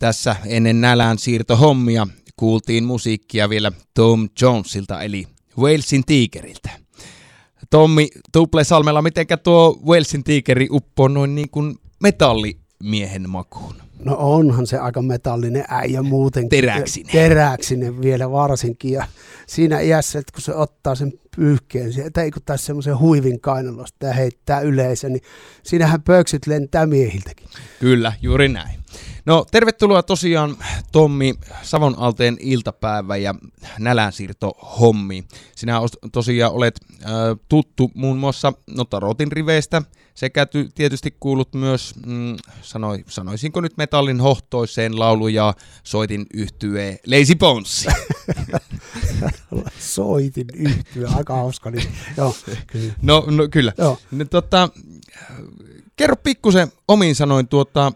tässä ennen nälän siirtohommia kuultiin musiikkia vielä Tom Jonesilta eli Walesin tiikeriltä. Tommi Tuple-Salmella, mitenkä tuo Walesin tiikeri uppoo noin niin kuin metallimiehen makuun? No onhan se aika metallinen äijä muutenkin. Teräksinen. Teräksinen vielä varsinkin. Ja siinä iässä, että kun se ottaa sen pyyhkeen, tai ei kun taas semmoisen huivin kainalosta ja heittää yleisö, niin siinähän pöksyt lentää miehiltäkin. Kyllä, juuri näin. No tervetuloa tosiaan Tommi Savonalteen iltapäivä ja nälänsiirto hommi. Sinä tosiaan olet äh, tuttu muun muassa Notarotin riveistä sekä ty- tietysti kuulut myös, mm, sanoi, sanoisinko nyt metallin hohtoiseen laulu ja soitin yhtye Lazy Bones. soitin yhtye, aika hauska. Niin, joo, kyllä. No, no kyllä. Joo. No, tota, kerro pikkusen omin sanoin tuota,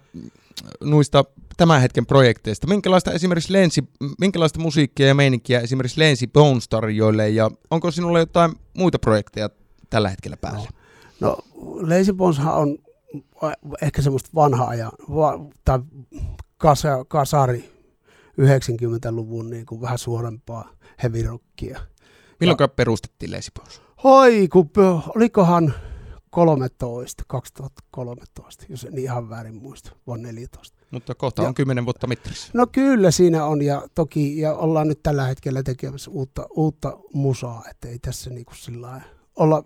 noista tämän hetken projekteista. Minkälaista esimerkiksi lensi, minkälaista musiikkia ja meininkiä esimerkiksi Lensi Bones tarjoilee ja onko sinulla jotain muita projekteja tällä hetkellä päällä? No, no Lazy Boneshan on ehkä semmoista vanhaa ajan, va, tai kasa, kasari 90-luvun niin kuin vähän suorempaa heavy rockia. Milloin ja, perustettiin Lazy Bones? Hoi, kun, olikohan 13, 2013, jos en ihan väärin muista, vuonna 14. Mutta kohta ja, on 10 vuotta mittarissä. No kyllä siinä on ja toki ja ollaan nyt tällä hetkellä tekemässä uutta, uutta musaa, että ei tässä niinku sillä olla,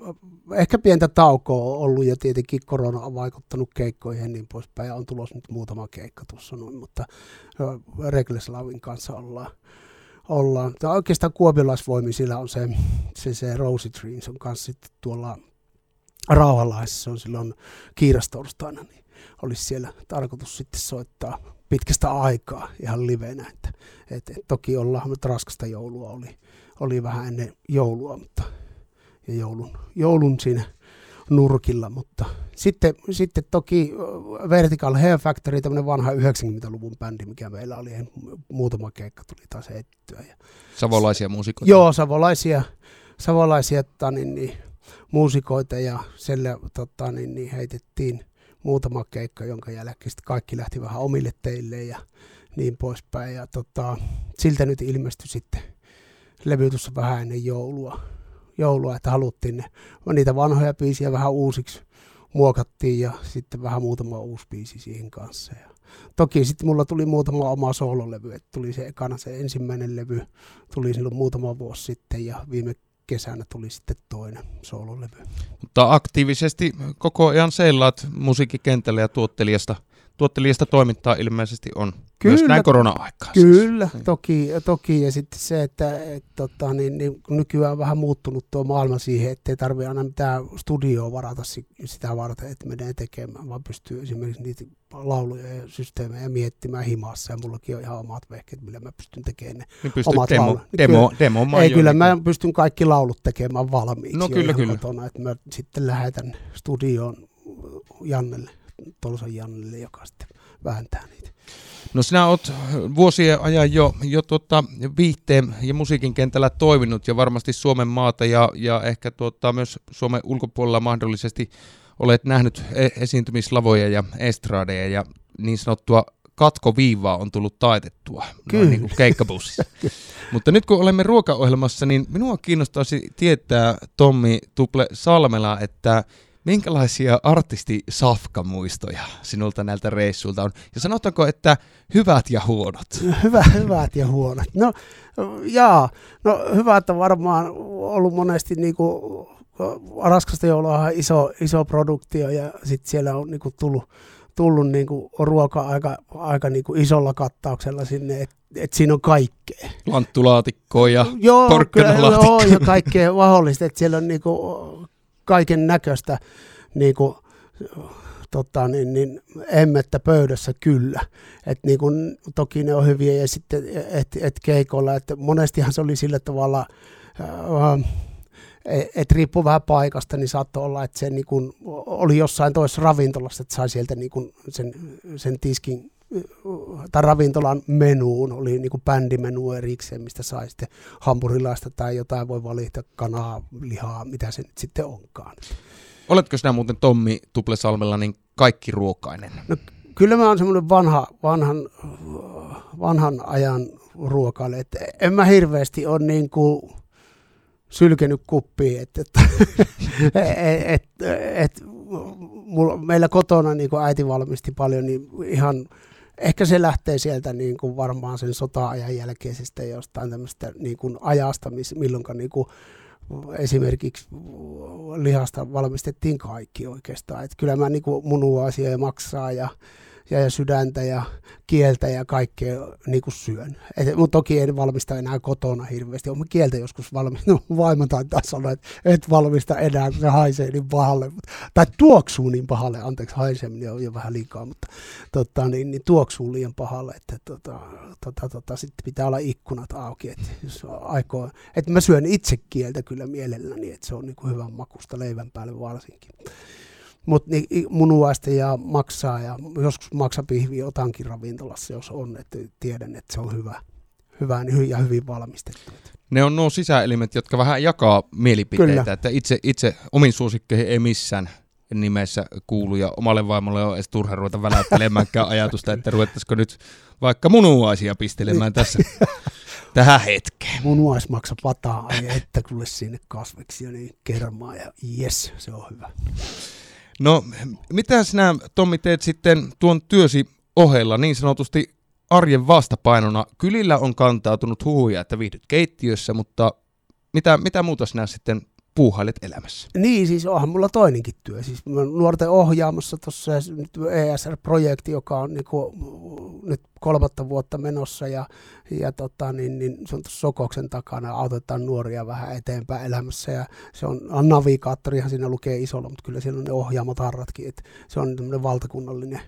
ehkä pientä taukoa on ollut ja tietenkin korona on vaikuttanut keikkoihin ja niin poispäin ja on tulossa nyt muutama keikka tuossa noin, mutta Regleslavin kanssa ollaan, ollaan. Tämä oikeastaan kuopilaisvoimisilla on se, se, se Rosie Dreams on kanssa sitten tuolla Rauhalaisessa on silloin kiirastorstaina, niin olisi siellä tarkoitus sitten soittaa pitkästä aikaa ihan livenä. Että, et, et, toki ollaan, mutta raskasta joulua oli, oli vähän ennen joulua, mutta ja joulun, joulun siinä nurkilla, mutta sitten, sitten toki Vertical Hair Factory, tämmöinen vanha 90-luvun bändi, mikä meillä oli, muutama keikka tuli taas ettyä. Ja savolaisia muusikoita? Joo, savolaisia, savolaisia tani, niin, niin, muusikoita ja selle tota, niin, niin heitettiin muutama keikka, jonka jälkeen kaikki lähti vähän omille teille ja niin poispäin. Ja tota, siltä nyt ilmestyi sitten levy tuossa vähän ennen joulua, joulua, että haluttiin ne, niitä vanhoja biisiä vähän uusiksi muokattiin ja sitten vähän muutama uusi biisi siihen kanssa. Ja toki sitten mulla tuli muutama oma soololevy, että tuli se ekana se ensimmäinen levy, tuli silloin muutama vuosi sitten ja viime kesänä tuli sitten toinen soololevy. Mutta aktiivisesti koko ajan seillaat musiikkikentällä ja tuottelijasta, tuottelijasta toimintaa ilmeisesti on kyllä, myös näin korona-aikaa. Siis. Kyllä, siis. toki, toki. Ja sitten se, että et, tota, niin, niin, nykyään on vähän muuttunut tuo maailma siihen, ettei tarvitse aina mitään studioa varata sitä varten, että menee tekemään, vaan pystyy esimerkiksi niitä lauluja ja systeemejä miettimään himassa. Ja mullakin on ihan omat vehkeet, millä mä pystyn tekemään ne niin omat demo, laulut. Demo, demo, demo ei, kyllä mä pystyn kaikki laulut tekemään valmiiksi. No kyllä, kyllä. Kotona, että mä sitten lähetän studioon Jannelle, Tolson Jannelle, joka sitten vääntää niitä. No sinä olet vuosien ajan jo, jo tuota, viihteen ja musiikin kentällä toiminut ja varmasti Suomen maata ja, ja ehkä tuota, myös Suomen ulkopuolella mahdollisesti olet nähnyt e- esiintymislavoja ja estradeja ja niin sanottua katkoviivaa on tullut taitettua Kyllä. niin kuin keikkabussissa. Mutta nyt kun olemme ruokaohjelmassa, niin minua kiinnostaisi tietää Tommi Tuple Salmela, että minkälaisia artisti-safkamuistoja sinulta näiltä reissuilta on? Ja sanotaanko, että hyvät ja huonot? Hyvä, hyvät ja huonot. No, jaa, no hyvät on varmaan ollut monesti niinku, raskasta joulua on iso, iso produktio ja sitten siellä on niinku tullut, tullut niinku ruoka aika, aika niinku isolla kattauksella sinne, että et siinä on kaikkea. Lanttulaatikkoa ja joo, kyllä, joo, ja kaikkea mahdollista, että siellä on niinku kaiken näköistä niin kuin, tota, niin, niin, emmettä pöydässä kyllä. Et niin kuin, toki ne on hyviä ja sitten et, et keikolla, että monestihan se oli sillä tavalla, äh, että riippuu vähän paikasta, niin saattoi olla, että se niin kuin, oli jossain toisessa ravintolassa, että sai sieltä niin kuin sen, sen tiskin tai ravintolan menuun oli niin kuin bändimenu erikseen, mistä sai sitten hampurilaista tai jotain voi valita, kanaa, lihaa, mitä se nyt sitten onkaan. Oletko sinä muuten Tommi Tuplesalmella niin kaikki ruokainen? No, kyllä mä oon semmoinen vanha, vanhan vanhan ajan ruokalle. Et en mä hirveästi ole niin kuin sylkenyt kuppiin. Et, et, et, et, et, mulla, meillä kotona niin kuin äiti valmisti paljon, niin ihan ehkä se lähtee sieltä niin kuin varmaan sen sota-ajan jälkeisestä jostain tämmöistä niin kuin ajasta, milloin niin kuin esimerkiksi lihasta valmistettiin kaikki oikeastaan. Et kyllä mä niin kuin munuaisia ja maksaa ja ja, ja sydäntä ja kieltä ja kaikkea niin kuin syön. Et, mutta toki en valmista enää kotona hirveästi. Olen kieltä joskus valmistanut. No, vaimo taitaa sanoa, että et valmista enää, kun se haisee niin pahalle. Tai tuoksuu niin pahalle. Anteeksi, haiseminen on jo vähän liikaa, mutta tota, niin, niin tuoksuu liian pahalle. Että tota, tota, tota, sitten pitää olla ikkunat auki. Että jos aikoo, että mä syön itse kieltä kyllä mielelläni, että se on niin kuin hyvän makusta leivän päälle varsinkin mutta niin, munuaista ja maksaa ja joskus maksapihviä otankin ravintolassa, jos on, että tiedän, että se on hyvä, hyvä ja hyvin valmistettu. Ne on nuo sisäelimet, jotka vähän jakaa mielipiteitä, Kyllä. että itse, itse omin suosikkeihin ei missään nimessä kuulu ja omalle vaimolle on edes turha ruveta väläyttelemäänkään ajatusta, että ruvettaisiko nyt vaikka munuaisia pistelemään tässä tähän hetkeen. Munuais maksa pataa, ai että kuule sinne kasveksi ja niin kermaa ja jes, se on hyvä. No, mitä sinä, Tommi, teet sitten tuon työsi ohella niin sanotusti arjen vastapainona? Kylillä on kantautunut huhuja, että viihdyt keittiössä, mutta mitä, mitä muuta sinä sitten puuhailet elämässä? Niin, siis onhan mulla toinenkin työ. Siis mä nuorten ohjaamassa tuossa ESR-projekti, joka on niinku, nyt kolmatta vuotta menossa ja, ja tota, niin, niin se on Sokoksen takana, autetaan nuoria vähän eteenpäin elämässä ja se on, on navigaattorihan siinä lukee isolla, mutta kyllä siellä on ne ohjaamotarratkin, että se on tämmöinen valtakunnallinen,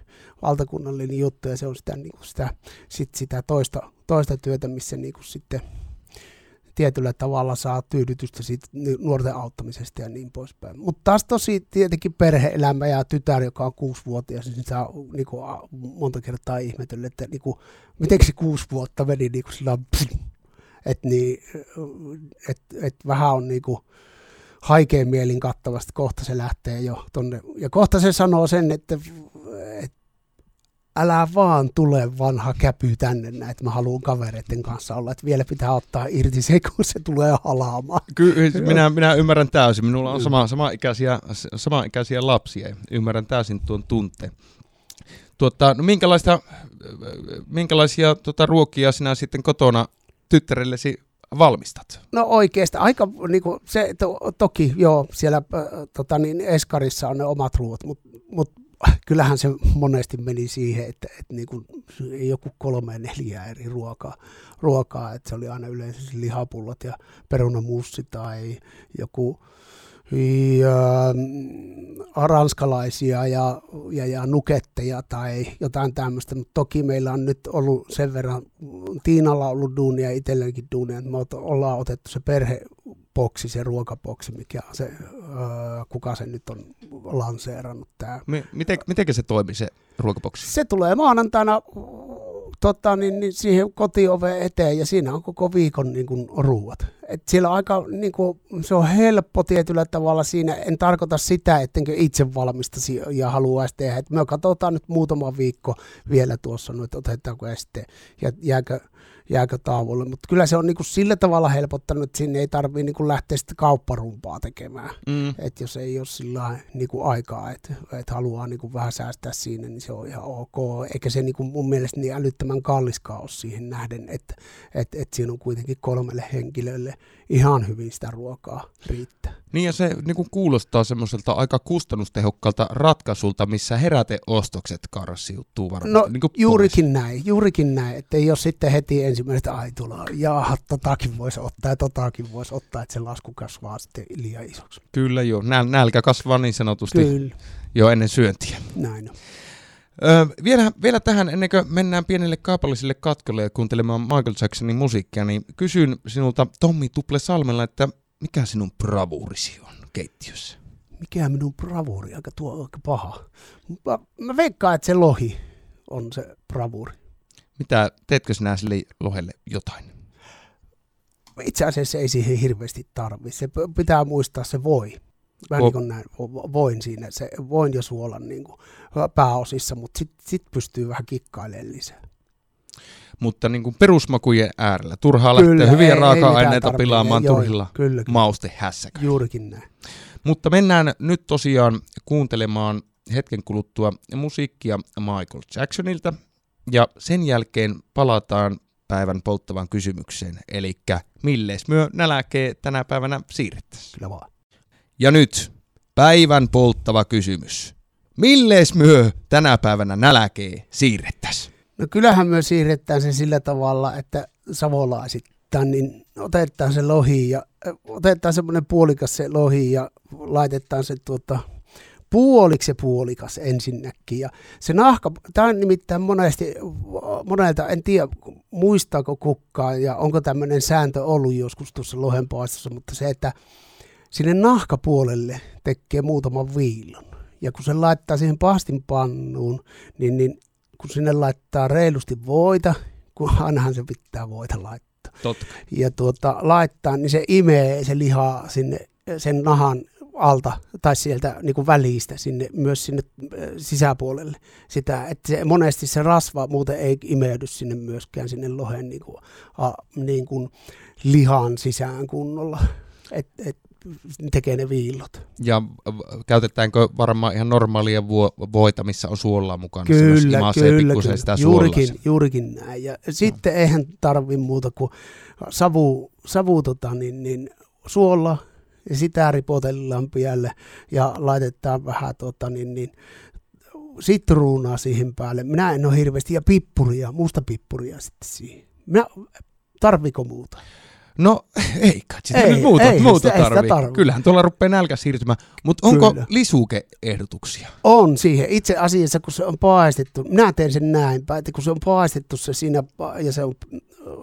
valtakunnallinen juttu ja se on sitä, niin kuin sitä, sit sitä toista, toista työtä, missä niin kuin sitten tietyllä tavalla saa tyydytystä siitä nuorten auttamisesta ja niin poispäin. Mutta taas tosi tietenkin perhe-elämä ja tytär, joka on kuusi-vuotias, niin saa niin kuin, monta kertaa ihmetellä, että niin miten se kuusi vuotta meni niin sillä että niin, et, et vähän on niin kuin, mielin kattavasti, kohta se lähtee jo tonne. Ja kohta se sanoo sen, että, että älä vaan tule vanha käpy tänne että mä haluan kavereiden kanssa olla, että vielä pitää ottaa irti se, kun se tulee halaamaan. Kyllä, minä, minä ymmärrän täysin. Minulla on sama, sama, ikäisiä, sama ikäisiä lapsia ja ymmärrän täysin tuon tunteen. Tuota, no minkälaista, minkälaisia tuota, ruokia sinä sitten kotona tyttärellesi valmistat? No oikeasti, aika niin kuin se, to, toki joo, siellä äh, tota, niin Eskarissa on ne omat ruoat, mutta mut kyllähän se monesti meni siihen, että, että niin kuin, joku kolme neljä eri ruokaa, ruokaa, että se oli aina yleensä lihapullot ja perunamussi tai joku ja, ranskalaisia ja, ja, ja nuketteja tai jotain tämmöistä, mutta toki meillä on nyt ollut sen verran, Tiinalla on ollut duunia ja itselläkin duunia, että me ollaan otettu se perhe boksi, se ruokaboksi, mikä se, äh, kuka se nyt on lanseerannut. Tää. Miten, miten se toimii se ruokaboksi? Se tulee maanantaina tota, niin, niin siihen kotioveen eteen ja siinä on koko viikon niin kuin, ruuat. Et siellä on aika, niin kuin, se on helppo tietyllä tavalla siinä. En tarkoita sitä, ettenkö itse valmistasi ja haluaisi tehdä. Et me katsotaan nyt muutama viikko vielä tuossa, että otetaanko este ja jääkö jääkö tauolle. Mutta kyllä se on niinku sillä tavalla helpottanut, että sinne ei tarvitse niinku lähteä sitten kaupparumpaa tekemään. Mm. Et jos ei ole sillä niinku aikaa, että et haluaa niinku vähän säästää siinä, niin se on ihan ok. Eikä se niinku mun mielestä niin älyttömän kalliskaan ole siihen nähden, että et, et siinä on kuitenkin kolmelle henkilölle ihan hyvin sitä ruokaa riittää. Niin ja se niin kuin kuulostaa semmoiselta aika kustannustehokkaalta ratkaisulta, missä heräteostokset karsiutuu varmasti. No niin kuin juurikin pois. näin, juurikin näin, että ei ole sitten heti ensimmäistä ai tulla, jaha, totakin voisi ottaa ja totakin voisi ottaa, että se lasku kasvaa sitten liian isoksi. Kyllä joo, Näl, nälkä kasvaa niin sanotusti Kyllä. jo ennen syöntiä. Näin on. Öö, vielä, vielä tähän, ennen kuin mennään pienelle kaupalliselle katkolle ja kuuntelemaan Michael Jacksonin musiikkia, niin kysyn sinulta Tommi Tuple Salmella, että mikä sinun bravuurisi on keittiössä? Mikä minun bravuuri? Aika tuo aika paha. Mä, mä veikkaan, että se lohi on se bravuuri. Mitä, teetkö sinä sille lohelle jotain? Itse asiassa ei siihen hirveästi tarvitse. Se pitää muistaa se voi. Vähän niin kuin näin, voin siinä, se voin jo suolan niin kuin pääosissa, mutta sitten sit pystyy vähän kikkailemaan lisää. Mutta niin kuin perusmakujen äärellä. Turhaa Kyllä, lähteä hyviä ei- ei raaka-aineita mitään pilaamaan joo, turhilla Kyllä, kyllä. maustehässäköillä. juurikin näin. Mutta mennään nyt tosiaan kuuntelemaan hetken kuluttua musiikkia Michael Jacksonilta. Ja sen jälkeen palataan päivän polttavaan kysymykseen, eli millees myö nälkee tänä päivänä siirrettäisiin. Kyllä vaan. Ja nyt päivän polttava kysymys. Millees myö tänä päivänä nälkee siirrettäisiin? No kyllähän me siirretään se sillä tavalla, että savolaisittain, niin otetaan se lohi ja otetaan semmoinen puolikas se lohi ja laitetaan se tuota, puoliksi se puolikas ensinnäkin. Ja se nahka, tämä on nimittäin monesti, monelta, en tiedä muistaako kukaan ja onko tämmöinen sääntö ollut joskus tuossa lohenpaastossa, mutta se, että sinne nahkapuolelle tekee muutaman viilon. Ja kun se laittaa siihen paastinpannuun, niin, niin kun sinne laittaa reilusti voita, kun ainahan se pitää voita laittaa, Totta. ja tuota, laittaa, niin se imee se liha sinne sen nahan alta tai sieltä niin kuin välistä sinne, myös sinne äh, sisäpuolelle sitä, että se, monesti se rasva muuten ei imeydy sinne myöskään sinne lohen niin kuin, a, niin kuin lihan sisään kunnolla, että et, tekee ne viillot. Ja v- käytetäänkö varmaan ihan normaalia voita, missä on suolaa mukana? se Kyllä, imaisee kyllä, kyllä. sitä Juurikin, juurikin näin. Ja sitten eihän tarvi muuta kuin savu, savu tota, niin, niin, suolla ja sitä ripotellaan pialle ja laitetaan vähän tota, niin, niin, sitruunaa siihen päälle. Minä en ole hirveästi, ja pippuria, musta pippuria sitten siihen. Minä, tarviko muuta? No ei kai sitä Ei, nyt muuta, eihän muuta sitä- ei sitä tarvii. tarvii. Kyllähän tuolla rupeaa nälkä siirtymään. Mutta onko Kyllä. lisuke-ehdotuksia? On siihen. Itse asiassa, kun se on paistettu, minä teen sen näin, että kun se on paistettu se siinä ja se on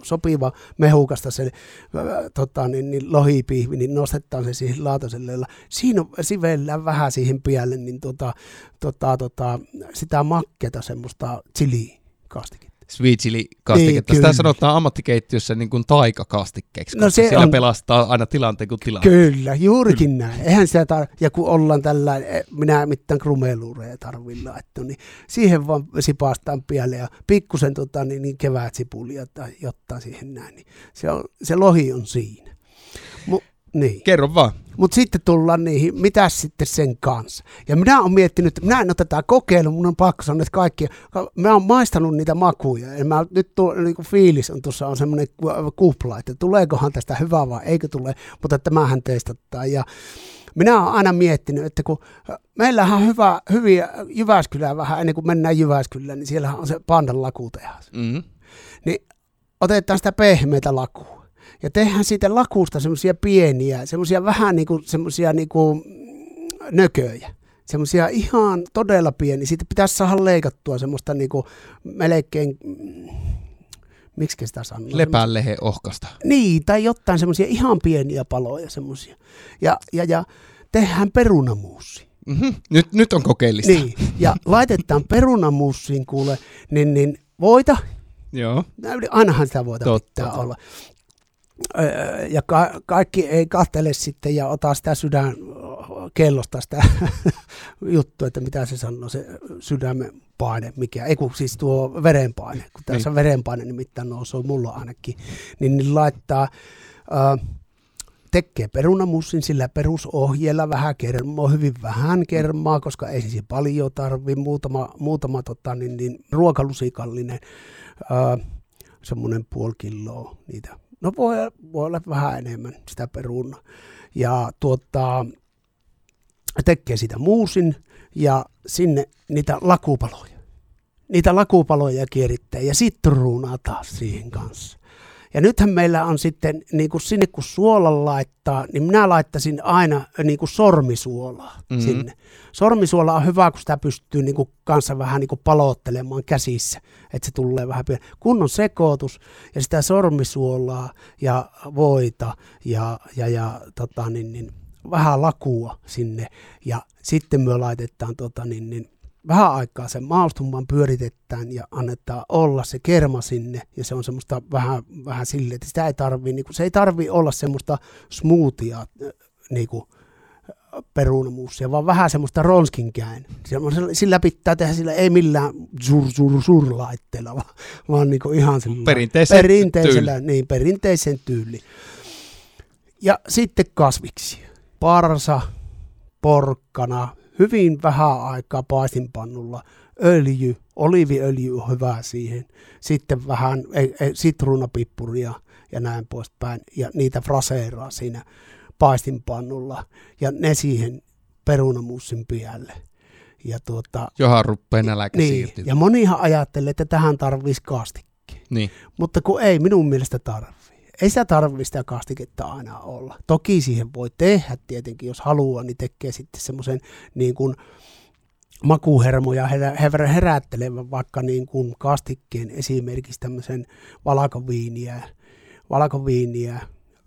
sopiva mehukasta se ää, tota, niin, niin lohipihvi, niin nostetaan se siihen lautaselle. ja Siinä sivellään vähän siihen pialle niin tota, tota, tota, sitä makkeata semmoista chili-kastiketta. Sweet chili kastiketta. Niin, Sitä kyllä. sanotaan ammattikeittiössä niin kuin taikakastikkeeksi, No koska se sillä on- pelastaa aina tilanteen kuin tilanteen. Kyllä, juurikin näin. Eihän sitä tar- ja kun ollaan tällä, eh, minä mitään krumeluureja tarvin laittaa, niin siihen vaan sipastaan pialle ja pikkusen tota, niin, niin kevätsipulia tai jotain siihen näin. Niin se, on, se lohi on siinä. Mu- niin. Kerro vaan. Mutta sitten tullaan niihin, mitä sitten sen kanssa. Ja minä olen miettinyt, että minä en ole tätä kokeillut, mun on pakko sanoa, että kaikki, mä oon maistanut niitä makuja. Ja mä, nyt tuo, niin kuin fiilis on tuossa on semmoinen kupla, että tuleekohan tästä hyvää vai eikö tule, mutta tämähän teistattaa. Ja minä olen aina miettinyt, että kun meillähän on hyvä, hyviä Jyväskylää vähän ennen kuin mennään Jyväskylään, niin siellä on se pandan lakutehas Mm. niin otetaan sitä pehmeitä lakua. Ja tehdään siitä lakusta semmoisia pieniä, semmoisia vähän niin kuin semmoisia niin kuin nököjä. Semmoisia ihan todella pieniä. Siitä pitäisi saada leikattua semmoista niin kuin melkein, miksi sitä sanoo? Lepänlehe ohkasta. Niin, tai jotain semmoisia ihan pieniä paloja semmoisia. Ja, ja, ja tehdään perunamuusi. Mm-hmm. Nyt, nyt on kokeellista. Niin, ja laitetaan perunamuusiin kuule, niin, niin voita, Joo. Ainahan sitä voita Totta, pitää olla. Ja ka- kaikki ei kattele sitten ja ota sitä sydän kellosta sitä juttua, että mitä se sanoo, se sydämen paine, mikä, ei kun siis tuo verenpaine, kun tässä Niin. verenpaine nimittäin nousee mulla ainakin, niin, niin laittaa, ö, tekee perunamussin sillä perusohjeella vähän kermaa, hyvin vähän kermaa, koska ei siis paljon tarvi, muutama, muutama tota, niin, niin, ruokalusikallinen, ö, semmoinen puoli kiloa niitä. No voi, voi olla vähän enemmän sitä perunaa. Ja tuota, tekee sitä muusin ja sinne niitä lakupaloja. Niitä lakupaloja kierittää ja sitruunaa taas siihen kanssa. Ja nythän meillä on sitten, niin kuin sinne kun suolan laittaa, niin minä laittaisin aina niin kuin sormisuolaa Mhm. mm-hmm. sinne. Sormisuola on hyvä, kun sitä pystyy niin kuin kanssa vähän niin kuin palottelemaan käsissä, että se tulee vähän pieni. Kunnon sekoitus ja sitä sormisuolaa ja voita ja, ja, ja tota, niin, niin, vähän lakua sinne ja sitten me laitetaan tota, niin, niin, vähän aikaa sen maustumaan pyöritetään ja annetaan olla se kerma sinne ja se on semmoista vähän, vähän silleen, että sitä ei tarvii, niin kuin, se ei tarvii olla semmoista smoothia äh, niin kuin, perunamuusia, vaan vähän semmoista ronskinkäin. Sillä pitää tehdä sillä ei millään sur, sur, sur laitteella, vaan, vaan niin ihan perinteisen perinteisellä, tyyli. niin, perinteisen tyyli. Ja sitten kasviksi. Parsa, porkkana, hyvin vähän aikaa paistinpannulla, öljy, oliiviöljy on hyvä siihen, sitten vähän sitruunapippuria ja näin poispäin, ja niitä fraseeraa siinä paistinpannulla, ja ne siihen perunamussin pialle. Ja tuota, Johan rupeaa nälkä niin, Ja monihan ajattelee, että tähän tarvitsisi kastikki. Niin. Mutta kun ei minun mielestä tarvitse ei sitä tarvitse sitä kastiketta aina olla. Toki siihen voi tehdä tietenkin, jos haluaa, niin tekee sitten semmoisen niin kuin makuhermoja herä, herättelevän vaikka niin kuin kastikkeen esimerkiksi tämmöisen valkoviiniä, valkoviiniä,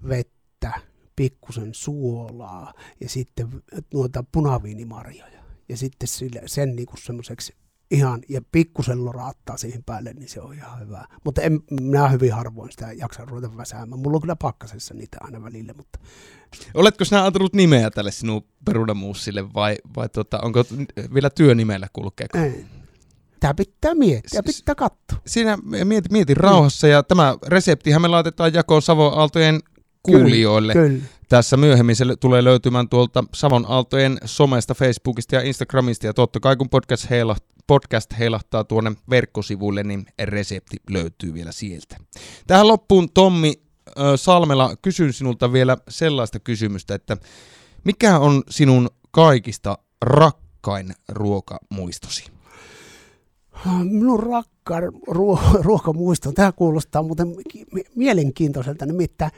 vettä, pikkusen suolaa ja sitten noita punaviinimarjoja. Ja sitten sen niin kuin semmoiseksi ihan, ja pikkusen loraattaa siihen päälle, niin se on ihan hyvä. Mutta en, minä hyvin harvoin sitä jaksa ruveta väsäämään. Mulla on kyllä pakkasessa niitä aina välillä, mutta... Oletko sinä antanut nimeä tälle sinun perunamuussille vai, vai tuota, onko vielä työnimellä kulkeeko? Ei. Tämä pitää miettiä, pitää katsoa. Siinä mieti, mieti rauhassa ja tämä reseptihän me laitetaan jakoon Savon Aaltojen kuulijoille. Kyllä, kyllä. Tässä myöhemmin se tulee löytymään tuolta Savon Aaltojen somesta, Facebookista ja Instagramista. Ja totta kai kun podcast, heilaht, podcast heilahtaa tuonne verkkosivuille, niin resepti löytyy vielä sieltä. Tähän loppuun Tommi Salmela, kysyn sinulta vielä sellaista kysymystä, että mikä on sinun kaikista rakkain ruokamuistosi? Minun rakkaan ruo- ruokamuisto, tämä kuulostaa muuten mielenkiintoiselta, nimittäin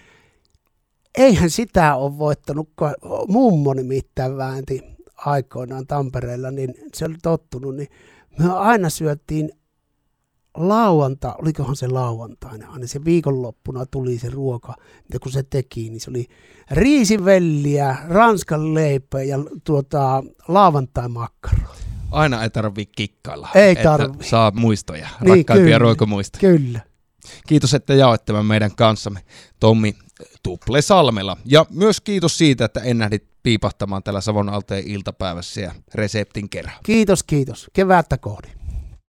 eihän sitä ole voittanut, mummo nimittäin väänti aikoinaan Tampereella, niin se oli tottunut, niin me aina syöttiin lauanta, olikohan se lauantaina, aina se viikonloppuna tuli se ruoka, ja kun se teki, niin se oli riisivelliä, ranskan leipä ja tuota, lauantai makkaro. Aina ei tarvitse kikkailla, ei tarvi. saa muistoja, niin, rakkaimpia ruokamuistoja. Kyllä. Kiitos, että jaoit tämän meidän kanssamme, Tommi Tuple Salmela. Ja myös kiitos siitä, että ennähdit piipahtamaan tällä Savon alteen iltapäivässä ja reseptin kerran. Kiitos, kiitos. Kevättä kohdi.